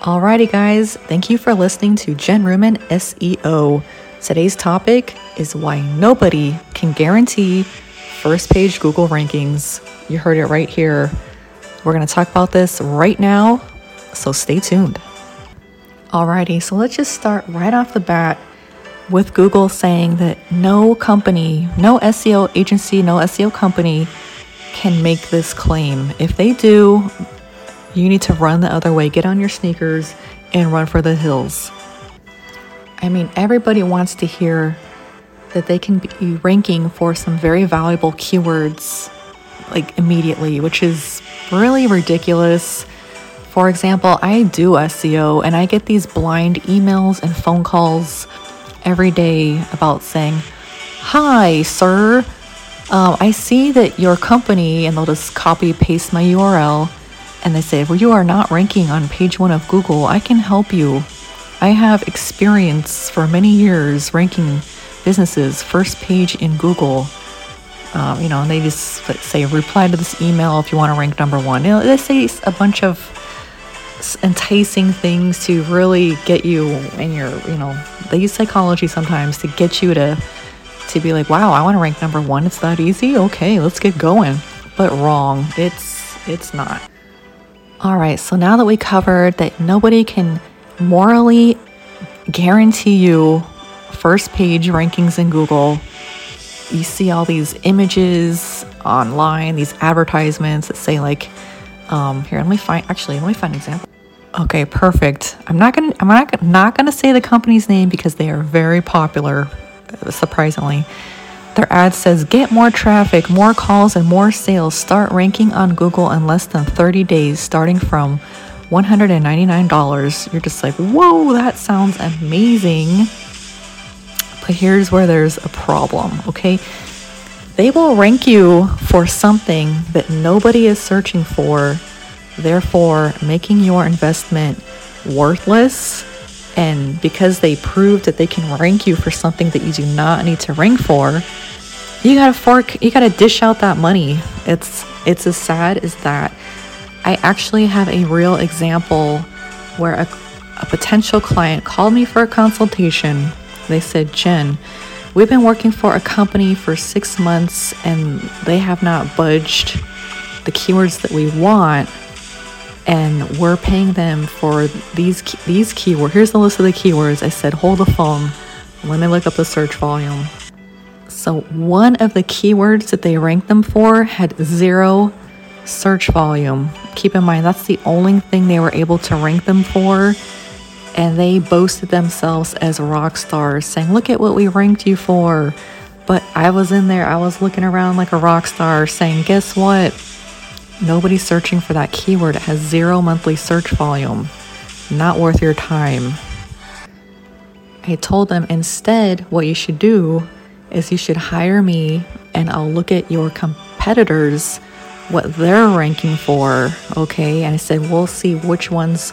Alrighty, guys, thank you for listening to Jen Ruman SEO. Today's topic is why nobody can guarantee first page Google rankings. You heard it right here. We're going to talk about this right now, so stay tuned. Alrighty, so let's just start right off the bat with Google saying that no company, no SEO agency, no SEO company can make this claim. If they do, you need to run the other way. Get on your sneakers and run for the hills. I mean, everybody wants to hear that they can be ranking for some very valuable keywords like immediately, which is really ridiculous. For example, I do SEO and I get these blind emails and phone calls every day about saying, Hi, sir. Um, I see that your company, and they'll just copy paste my URL, and they say, Well, you are not ranking on page one of Google. I can help you. I have experience for many years ranking businesses first page in Google. Um, you know, and they just say reply to this email if you want to rank number one. You know, they say a bunch of enticing things to really get you in your, you know, they use psychology sometimes to get you to to be like, wow, I want to rank number one. It's that easy. Okay, let's get going. But wrong. It's it's not. All right. So now that we covered that nobody can morally guarantee you first page rankings in Google. You see all these images online, these advertisements that say like, um, here, let me find. Actually, let me find an example. Okay, perfect. I'm not gonna. I'm not not gonna say the company's name because they are very popular. Surprisingly, their ad says, "Get more traffic, more calls, and more sales. Start ranking on Google in less than 30 days, starting from $199." You're just like, "Whoa, that sounds amazing." But here's where there's a problem. Okay, they will rank you for something that nobody is searching for therefore making your investment worthless. And because they proved that they can rank you for something that you do not need to rank for, you gotta fork, you gotta dish out that money. It's it's as sad as that. I actually have a real example where a, a potential client called me for a consultation. They said, Jen, we've been working for a company for six months and they have not budged the keywords that we want and we're paying them for these these keywords. Here's the list of the keywords. I said, hold the phone. Let me look up the search volume. So one of the keywords that they ranked them for had zero search volume. Keep in mind that's the only thing they were able to rank them for. And they boasted themselves as rock stars, saying, Look at what we ranked you for. But I was in there, I was looking around like a rock star, saying, Guess what? Nobody's searching for that keyword. It has zero monthly search volume. Not worth your time. I told them instead, what you should do is you should hire me and I'll look at your competitors, what they're ranking for. Okay. And I said, we'll see which ones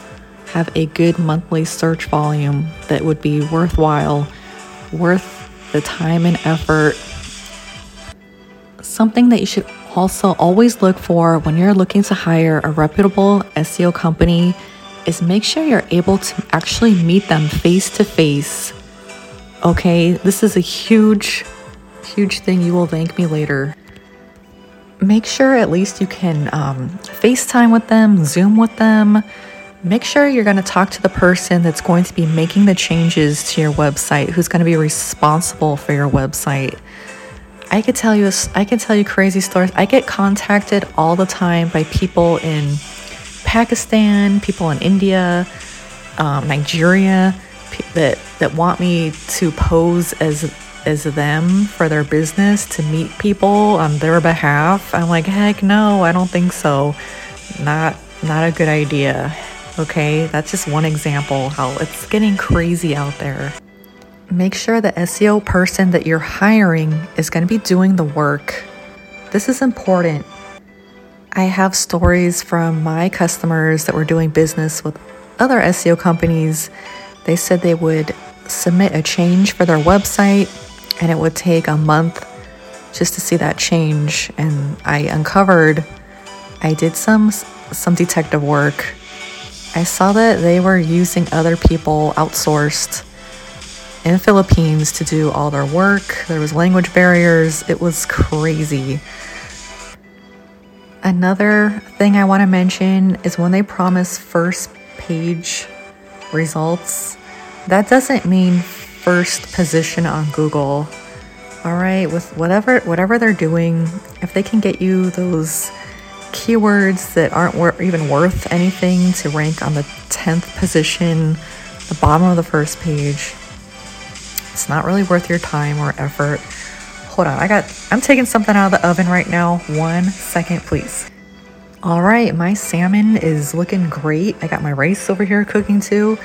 have a good monthly search volume that would be worthwhile, worth the time and effort. Something that you should also always look for when you're looking to hire a reputable SEO company is make sure you're able to actually meet them face to face. Okay, this is a huge, huge thing. You will thank me later. Make sure at least you can um, FaceTime with them, Zoom with them. Make sure you're going to talk to the person that's going to be making the changes to your website, who's going to be responsible for your website. I could tell you I can tell you crazy stories. I get contacted all the time by people in Pakistan, people in India, um, Nigeria that that want me to pose as as them for their business to meet people on their behalf. I'm like, heck no, I don't think so. Not not a good idea. Okay, that's just one example how it's getting crazy out there make sure the SEO person that you're hiring is going to be doing the work. This is important. I have stories from my customers that were doing business with other SEO companies. They said they would submit a change for their website and it would take a month just to see that change and I uncovered I did some some detective work I saw that they were using other people outsourced in Philippines to do all their work. There was language barriers. It was crazy. Another thing I want to mention is when they promise first page results, that doesn't mean first position on Google. All right, with whatever whatever they're doing, if they can get you those keywords that aren't wor- even worth anything to rank on the 10th position, the bottom of the first page. It's not really worth your time or effort. Hold on, I got, I'm taking something out of the oven right now. One second, please. All right, my salmon is looking great. I got my rice over here cooking too.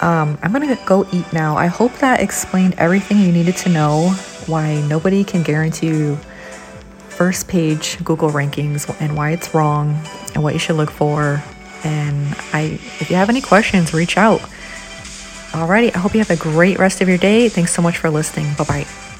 Um, I'm gonna go eat now. I hope that explained everything you needed to know why nobody can guarantee you first page Google rankings and why it's wrong and what you should look for. And I, if you have any questions, reach out. Alrighty, I hope you have a great rest of your day. Thanks so much for listening. Bye bye.